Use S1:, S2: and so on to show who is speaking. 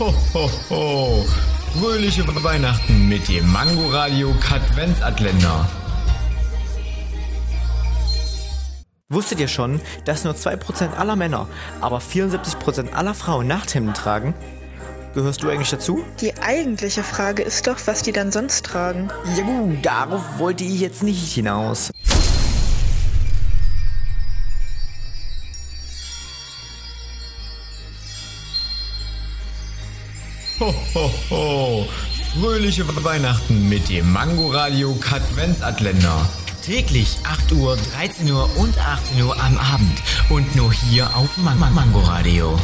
S1: Ho, ho, ho. Fröhliche Weihnachten mit dem Mangoradio Katwenzatländer.
S2: Wusstet ihr schon, dass nur 2% aller Männer, aber 74% aller Frauen Nachthemden tragen? Gehörst du eigentlich dazu?
S3: Die eigentliche Frage ist doch, was die dann sonst tragen.
S2: Ja gut, darauf wollte ich jetzt nicht hinaus.
S1: Ho, ho. Fröhliche Weihnachten mit dem Mangoradio Katwenzatländer. Täglich 8 Uhr, 13 Uhr und 18 Uhr am Abend. Und nur hier auf Man Man Mangoradio.